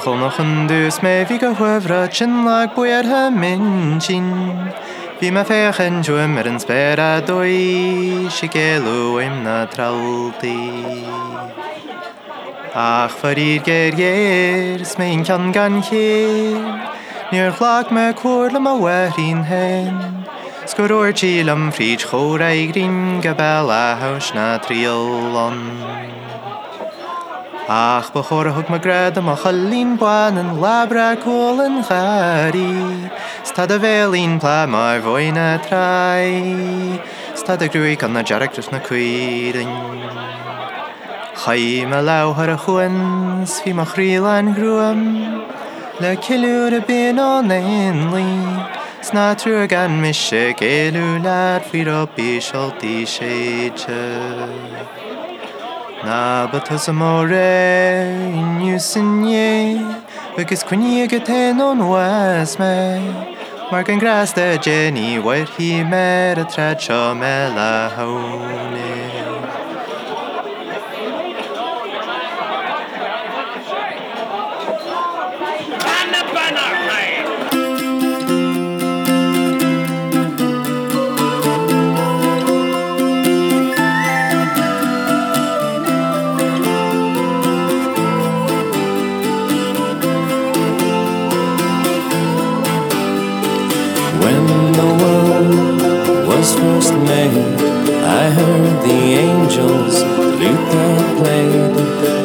Nachol noch an dús mé bhí go chuhra sin le buarthe min sin. Bhí me féchan dú mar an spéra dóí si géúim na traltaí. Ach farír géir géir mé cean gan chéir, Níor chhlaach me cuairla a bhhaín hen. Scoúirtí am fríd chóra grín go bell aths na tríolón. Ach ba chóra thug marad amach chalín buin an labra cólan chaí Stad a bhélín pla mar bhhaine trai Stad a grúí gan na deachtas na cuiirin. Chaime lethar a chuins hí mar chrílein gruúam le ciúr a bíon ónaonlí sná trú a gan mi sé géú leat fhí opbí seoltí séte. Na bat sa má ré inniu sinné agus cuní go téón was me, Mar an gras de Jenny bhair hí me a tre seo I heard the angels lute that played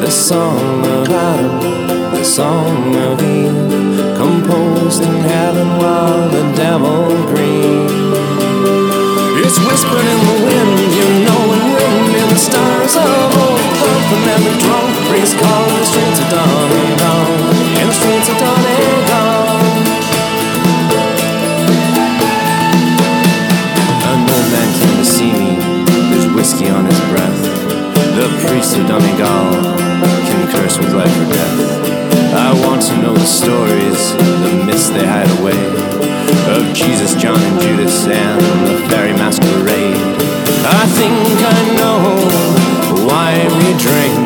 the song of Adam, the song of Eve, composed in heaven while the devil grieved. It's whispered in the wind, you know, and written in the stars of old. From every drunk priest calling the streets of Donegal, in the The priest of Donegal can curse with life or death. I want to know the stories, the myths they hide away of Jesus, John, and Judas, and the fairy masquerade. I think I know why we drink.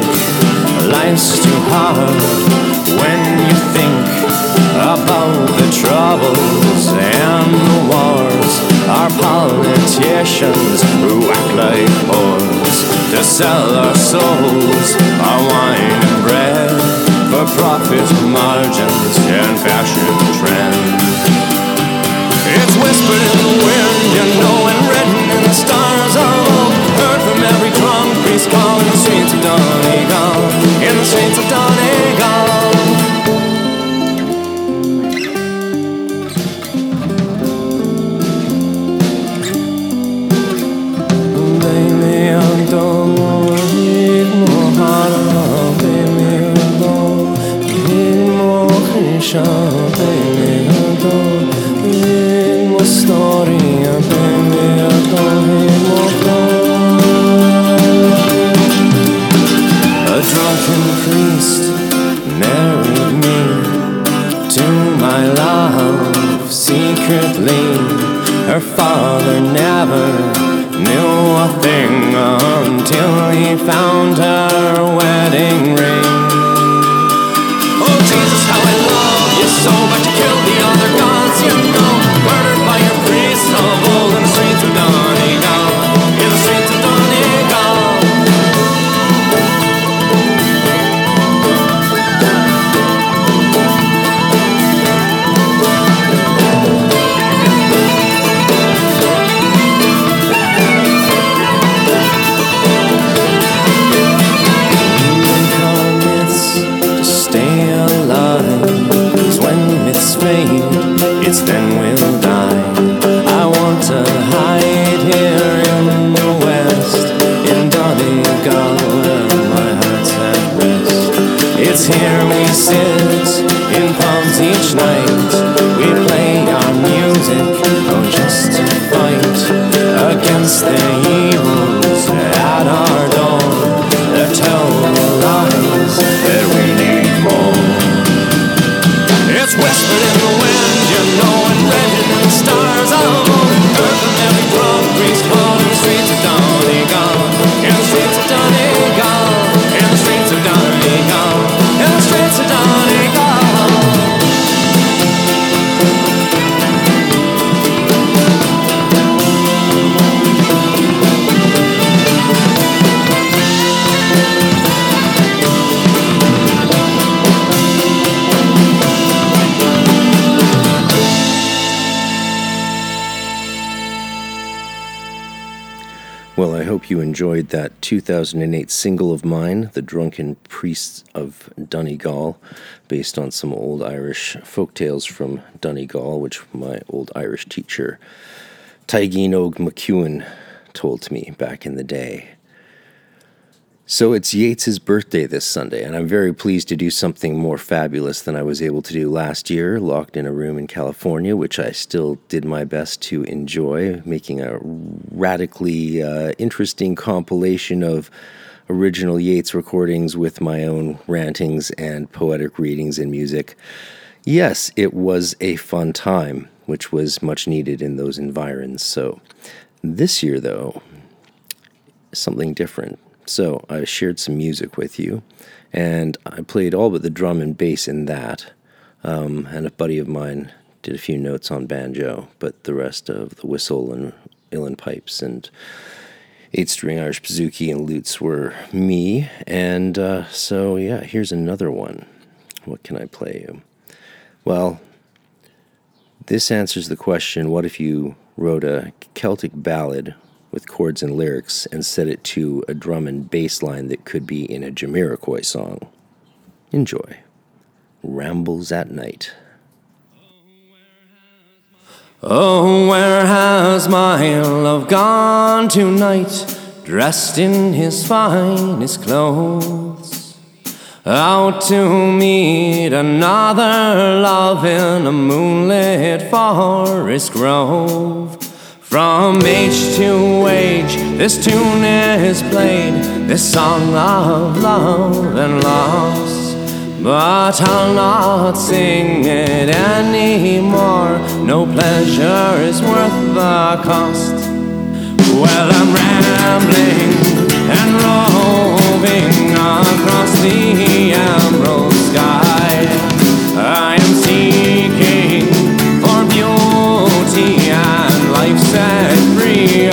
Life's too hard when you think about the troubles and the wars. Politicians who act like whores to sell our souls, our wine and bread for profit margins and fashion trends. It's whispered in the wind, you know, and written in the stars of old. Heard from every drunk priest calling the streets of Donegal, in the streets of Donegal. Secretly. Her father never knew a thing until he found her wedding ring. So, but 2008 single of mine, The Drunken Priests of Donegal, based on some old Irish folk tales from Donegal, which my old Irish teacher, Taigeen Og McEwen, told to me back in the day. So it's Yeats's birthday this Sunday, and I'm very pleased to do something more fabulous than I was able to do last year, locked in a room in California, which I still did my best to enjoy, making a radically uh, interesting compilation of original Yeats recordings with my own rantings and poetic readings and music. Yes, it was a fun time, which was much needed in those environs. So this year, though, something different so I shared some music with you, and I played all but the drum and bass in that. Um, and a buddy of mine did a few notes on banjo, but the rest of the whistle and uilleann pipes and eight string Irish bouzouki and lutes were me. And uh, so, yeah, here's another one. What can I play you? Well, this answers the question what if you wrote a Celtic ballad with chords and lyrics and set it to a drum and bass line that could be in a Jamiroquai song. Enjoy. Rambles at Night. Oh, where has my love gone tonight, dressed in his finest clothes? Out to meet another love in a moonlit forest grove. From age to age, this tune is played, this song of love and loss. But I'll not sing it anymore, no pleasure is worth the cost. Well, I'm rambling and roving across the emerald sky. I am seeking life set free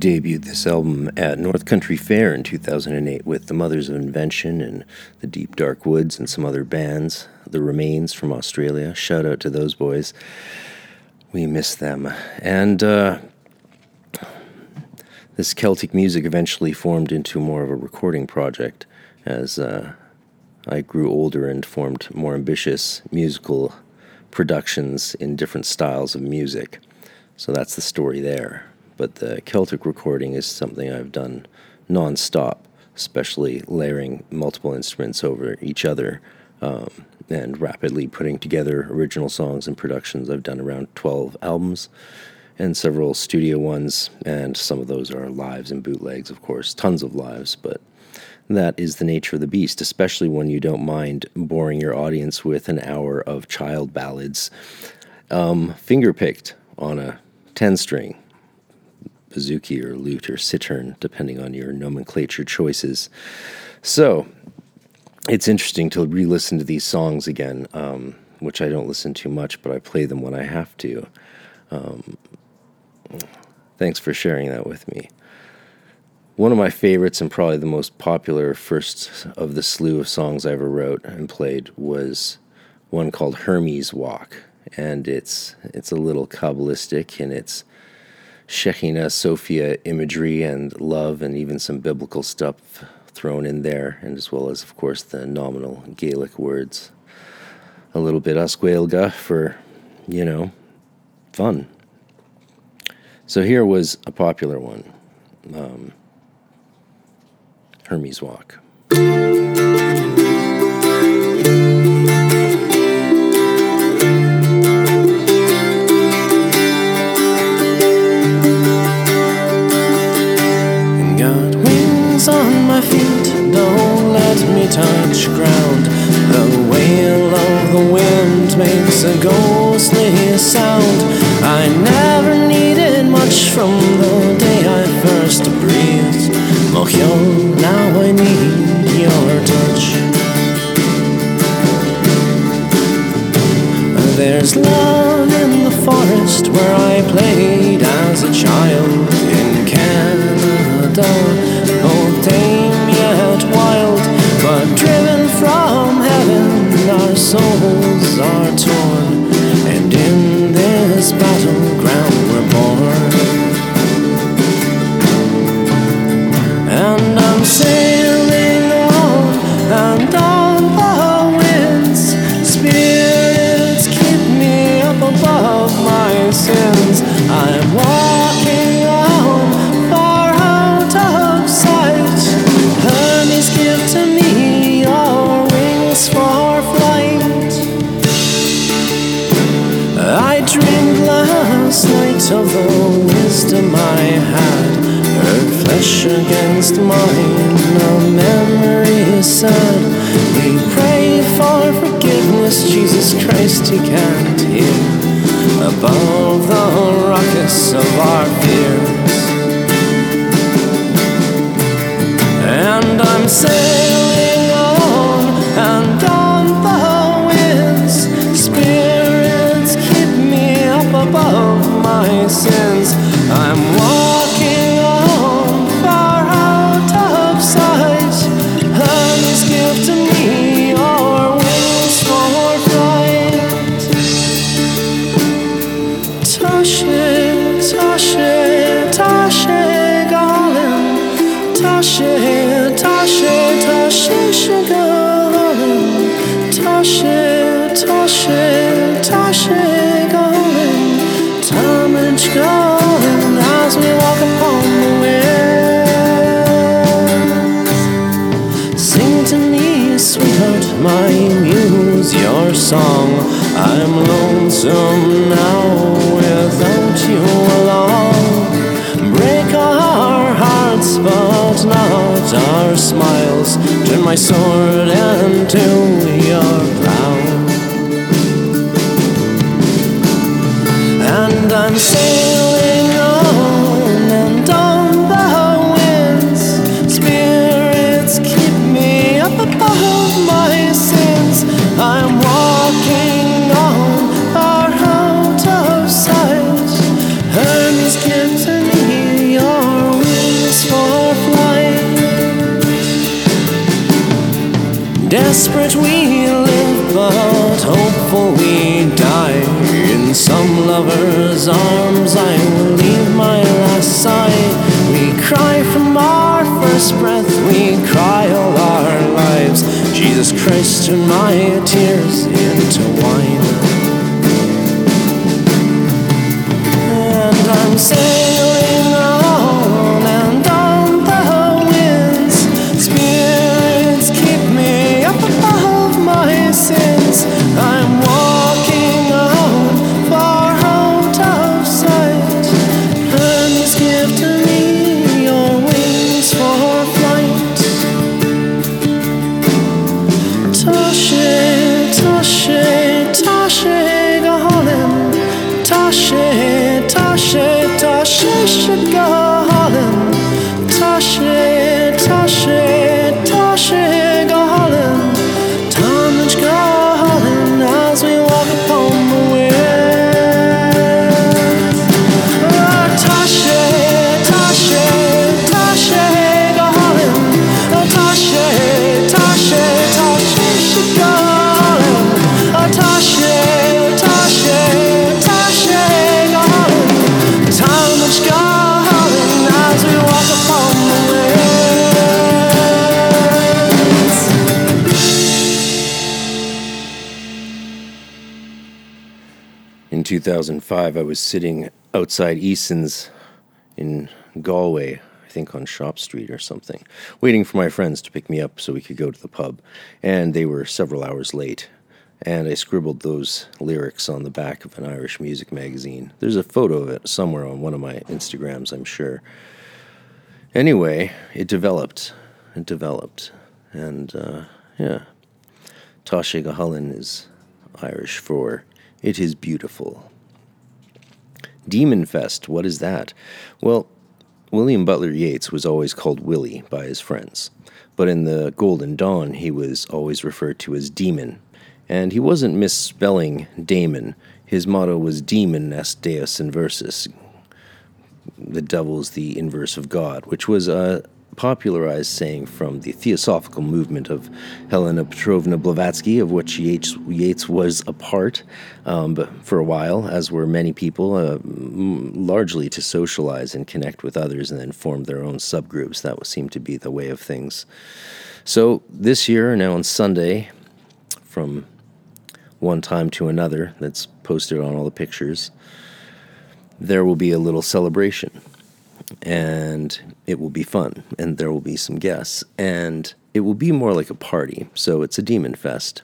debuted this album at North Country Fair in 2008 with the Mothers of Invention and the Deep Dark Woods and some other bands. The Remains from Australia. Shout out to those boys. We miss them. And uh, this Celtic music eventually formed into more of a recording project as uh, I grew older and formed more ambitious musical productions in different styles of music. So that's the story there. But the Celtic recording is something I've done non-stop, especially layering multiple instruments over each other um, and rapidly putting together original songs and productions. I've done around 12 albums and several studio ones, and some of those are lives and bootlegs, of course, tons of lives, but that is the nature of the beast, especially when you don't mind boring your audience with an hour of child ballads um, finger picked on a 10 string, bouzouki or lute or cittern, depending on your nomenclature choices. So it's interesting to re listen to these songs again, um, which I don't listen to much, but I play them when I have to. Um, Thanks for sharing that with me. One of my favorites and probably the most popular first of the slew of songs I ever wrote and played was one called Hermes Walk. And it's it's a little Kabbalistic in its Shekhinah Sophia imagery and love and even some biblical stuff thrown in there, and as well as, of course, the nominal Gaelic words. A little bit Oscuelga for, you know, fun. So here was a popular one um, Hermes Walk. My sword into your lover's arms, I will leave my last sigh. We cry from our first breath, we cry all our lives. Jesus Christ, turn my tears into wine. And I'm sailing 2005, I was sitting outside Eason's in Galway, I think on Shop Street or something, waiting for my friends to pick me up so we could go to the pub. And they were several hours late. And I scribbled those lyrics on the back of an Irish music magazine. There's a photo of it somewhere on one of my Instagrams, I'm sure. Anyway, it developed. It developed. And uh, yeah. Tasha Gahullin is Irish for it is beautiful. Demon Fest, what is that? Well, William Butler Yeats was always called Willie by his friends, but in the Golden Dawn he was always referred to as Demon. And he wasn't misspelling Damon. His motto was Demon est Deus inversus. The devil's the inverse of God, which was a popularized saying from the Theosophical movement of Helena Petrovna Blavatsky, of which Yeats, Yeats was a part um, for a while, as were many people, uh, largely to socialize and connect with others and then form their own subgroups. That seemed to be the way of things. So this year, now on Sunday, from one time to another, that's posted on all the pictures, there will be a little celebration and it will be fun and there will be some guests and it will be more like a party. So it's a demon fest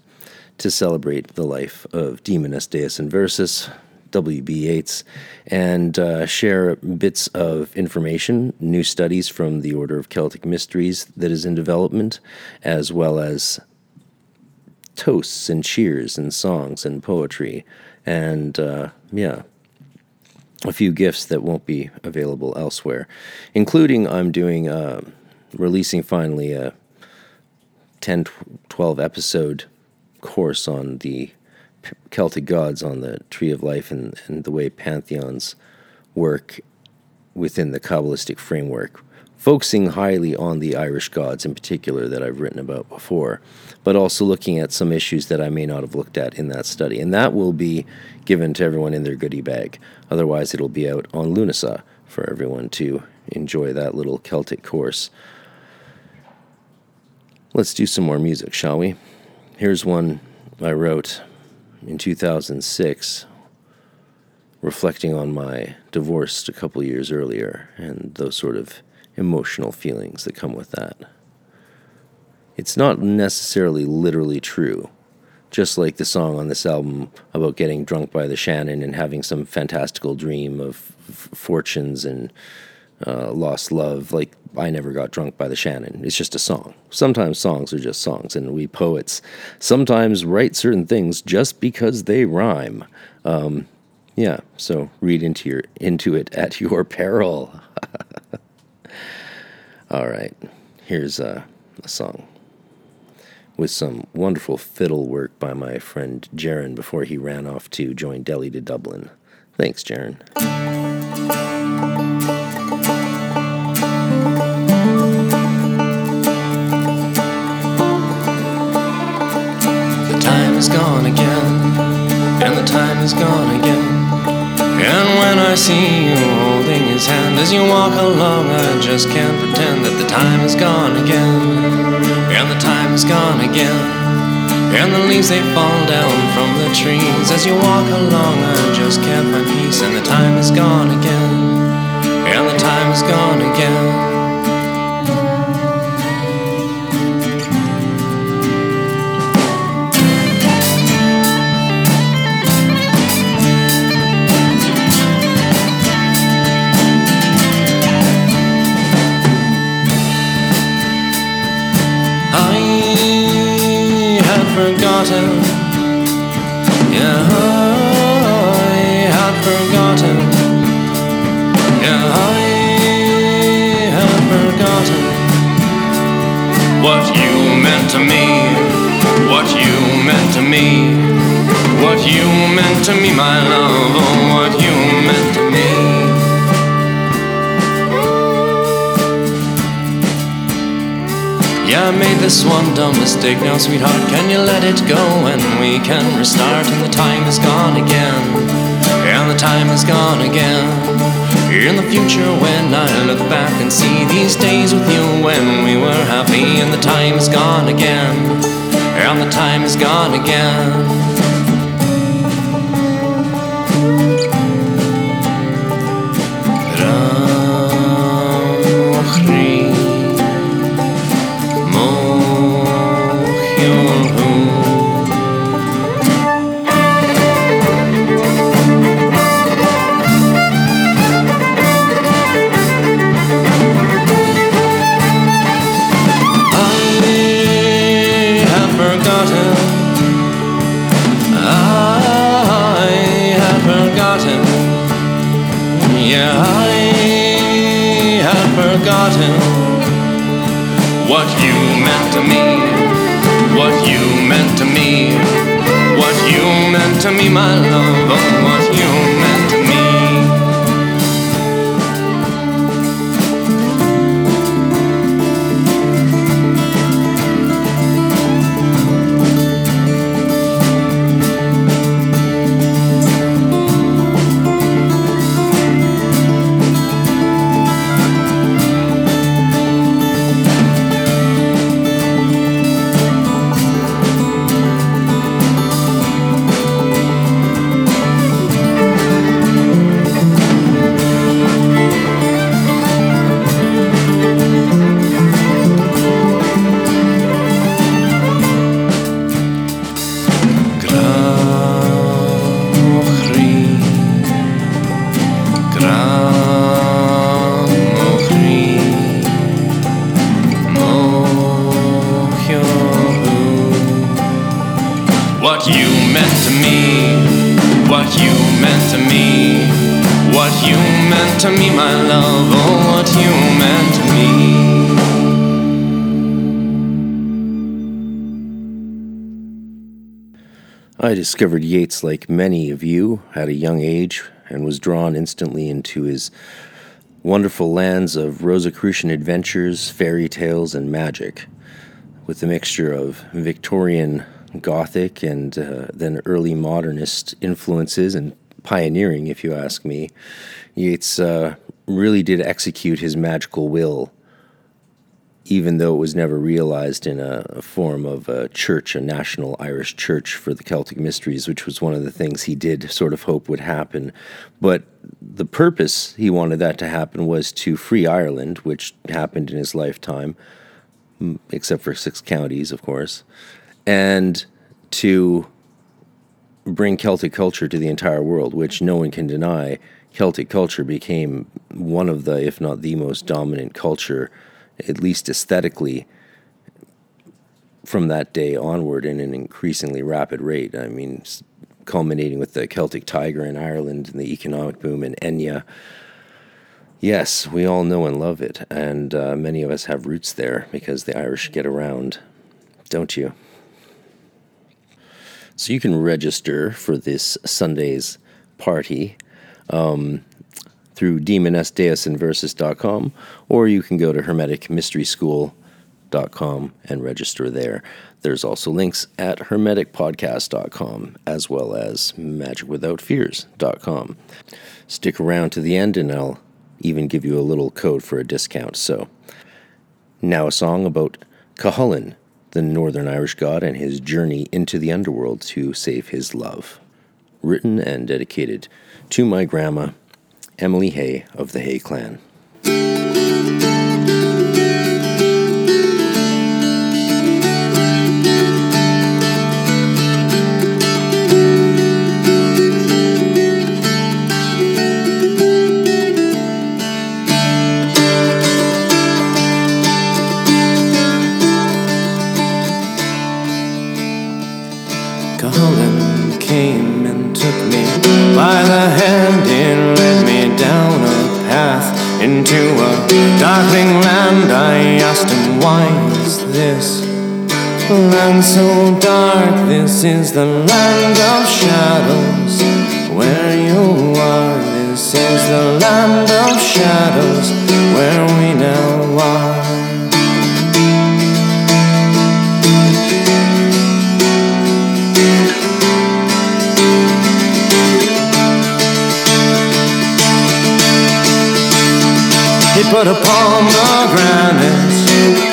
to celebrate the life of demon est deus inversus wb yeats and uh, share bits of information new studies from the order of celtic mysteries that is in development as well as toasts and cheers and songs and poetry and uh, yeah a few gifts that won't be available elsewhere, including I'm doing, uh, releasing finally a 10, 12 episode course on the Celtic gods, on the Tree of Life, and, and the way pantheons work within the Kabbalistic framework, focusing highly on the Irish gods in particular that I've written about before, but also looking at some issues that I may not have looked at in that study. And that will be given to everyone in their goodie bag. Otherwise, it'll be out on Lunasa for everyone to enjoy that little Celtic course. Let's do some more music, shall we? Here's one I wrote in 2006 reflecting on my divorce a couple years earlier and those sort of emotional feelings that come with that. It's not necessarily literally true, just like the song on this album about getting drunk by the Shannon and having some fantastical dream of f- fortunes and uh, lost love. Like, I never got drunk by the Shannon. It's just a song. Sometimes songs are just songs, and we poets sometimes write certain things just because they rhyme. Um, yeah, so read into your into it at your peril. All right, here's a, a, song with some wonderful fiddle work by my friend Jaron before he ran off to join Delhi to Dublin. Thanks, Jaron. time is gone again, and the time is gone again see you holding his hand as you walk along. I just can't pretend that the time is gone again. And the time is gone again. And the leaves they fall down from the trees as you walk along. I just can't find peace, and the time is gone again. And the time is gone again. Forgotten. Yeah, I had forgotten. Yeah, I had forgotten what you meant to me. What you meant to me. What you meant to me, my love. Oh, what you meant I made this one dumb mistake now, sweetheart. Can you let it go and we can restart? And the time is gone again. And the time is gone again. In the future, when I look back and see these days with you when we were happy, and the time is gone again. And the time is gone again. Discovered Yeats like many of you at a young age and was drawn instantly into his wonderful lands of Rosicrucian adventures, fairy tales, and magic, with a mixture of Victorian Gothic and uh, then early modernist influences and pioneering, if you ask me. Yeats uh, really did execute his magical will even though it was never realized in a, a, form of a church, a national Irish church for the Celtic mysteries, which was one of the things he did sort of hope would happen. But the purpose he wanted that to happen was to free Ireland, which happened in his lifetime, except for six counties, of course, and to bring Celtic culture to the entire world, which no one can deny. Celtic culture became one of the, if not the most dominant culture at least aesthetically, from that day onward in an increasingly rapid rate. I mean, culminating with the Celtic Tiger in Ireland and the economic boom in Enya. Yes, we all know and love it, and uh, many of us have roots there because the Irish get around, don't you? So you can register for this Sunday's party. Um, through demonesdeusinversus.com, or you can go to Hermetic Mystery School and register there. There's also links at hermeticpodcast.com as well as magicwithoutfears.com. Stick around to the end and I'll even give you a little code for a discount. So, now a song about Cuchulainn, the Northern Irish god, and his journey into the underworld to save his love. Written and dedicated to my grandma, Emily Hay of the Hay clan. Land. I asked him, Why is this land so dark? This is the land of shadows. Where you are, this is the land of shadows. Where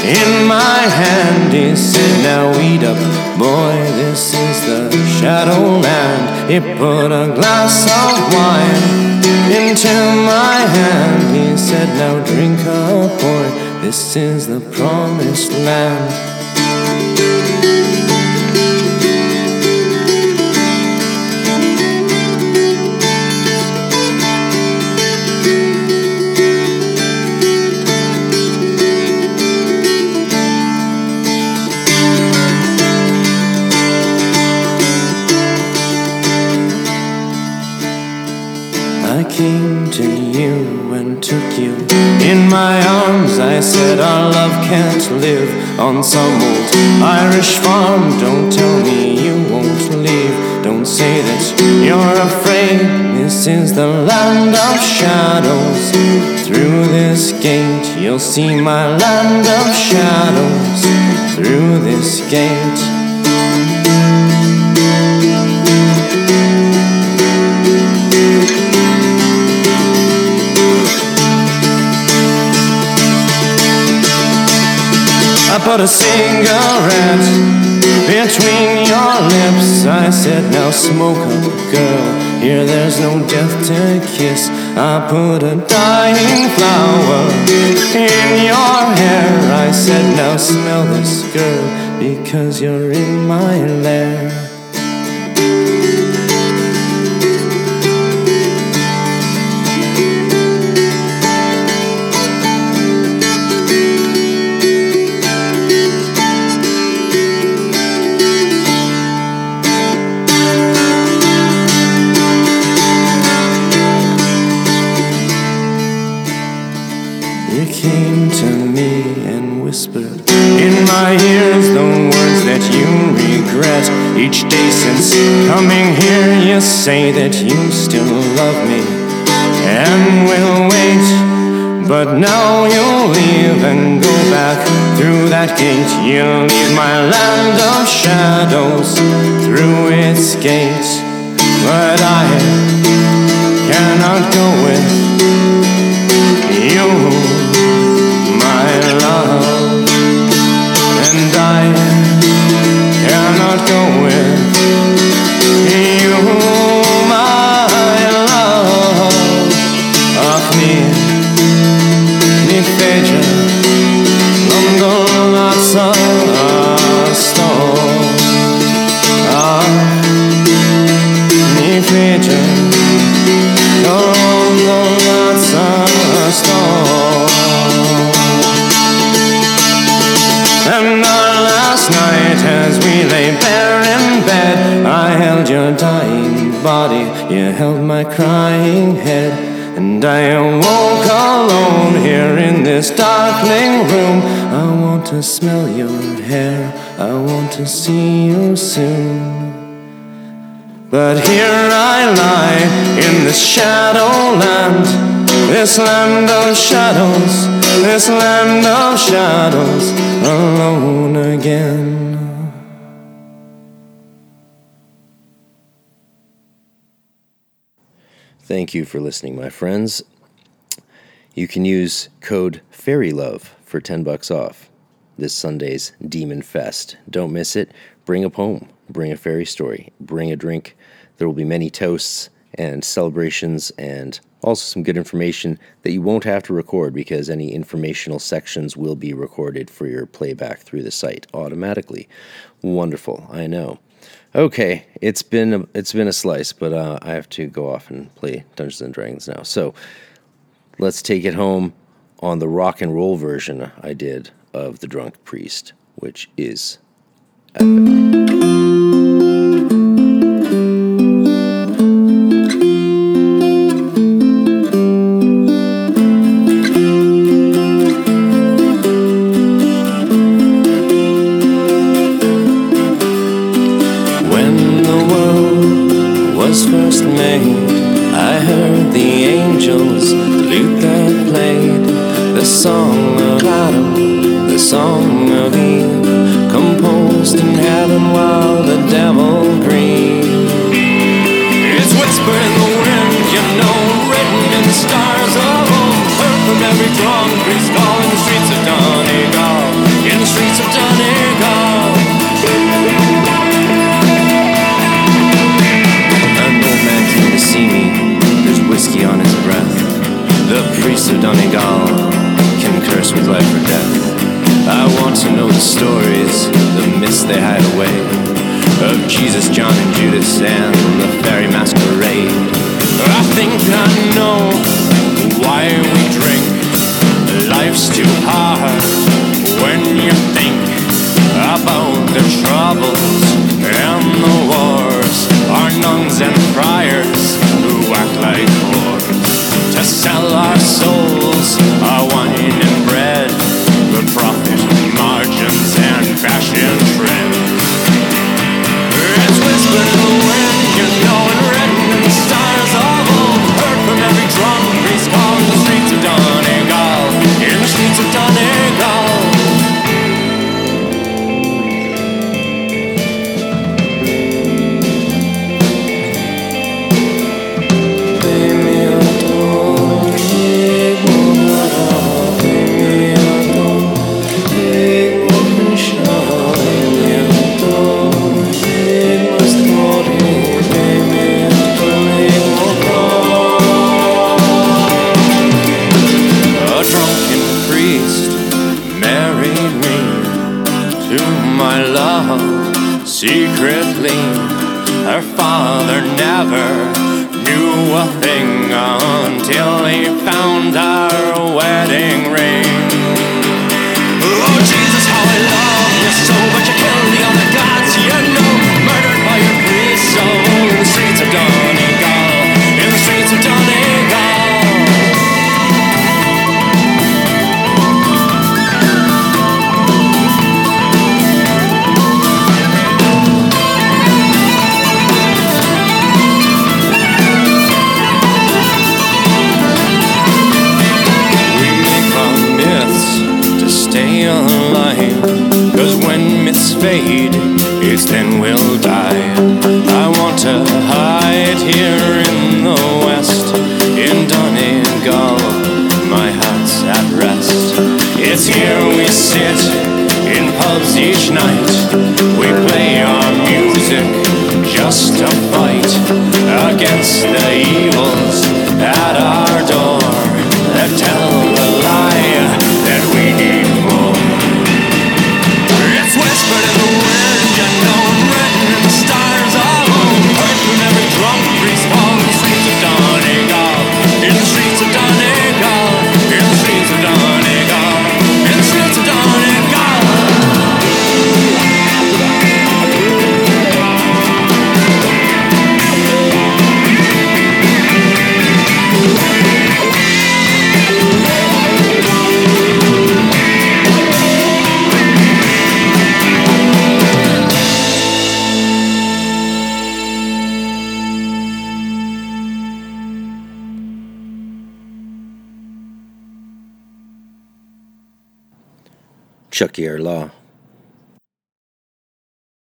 in my hand. He said, Now eat up, boy, this is the Shadowland. He put a glass of wine into my hand. He said, Now drink up, boy, this is the promised land. I said our love can't live on some old Irish farm. Don't tell me you won't leave. Don't say that you're afraid. This is the land of shadows. Through this gate, you'll see my land of shadows. Through this gate. Put a cigarette between your lips. I said, Now smoke girl. Here there's no death to kiss. I put a dying flower in your hair. I said, Now smell this, girl, because you're in my lair. To me and whispered in my ears the words that you regret. Each day since coming here, you say that you still love me and will wait. But now you'll leave and go back through that gate. You'll leave my land of shadows through its gates, But I cannot go with last night, as we lay bare in bed, I held your dying body, you held my crying head. And I awoke alone here in this darkling room. I want to smell your hair, I want to see you soon. But here I lie in this shadow land, this land of shadows. this land of shadows alone again. Thank you for listening, my friends. You can use code FAIRYLOVE for 10 bucks off this Sunday's Demon Fest. Don't miss it. Bring a poem, bring a fairy story, bring a drink. There will be many toasts and celebrations and also some good information that you won't have to record because any informational sections will be recorded for your playback through the site automatically. Wonderful, I know. Okay, it's been a, it's been a slice, but uh, I have to go off and play Dungeons and Dragons now. So let's take it home on the rock and roll version I did of the Drunk Priest, which is epic. To know the stories, the myths they hide away. Of Jesus, John, and Judas, and the fairy masquerade. I think I know why we drink. Life's too hard when you think about the troubles and the wars. Our nuns and friars who act like whores to sell our souls, our It's here we sit in pubs each night. We play Chucky ar lá.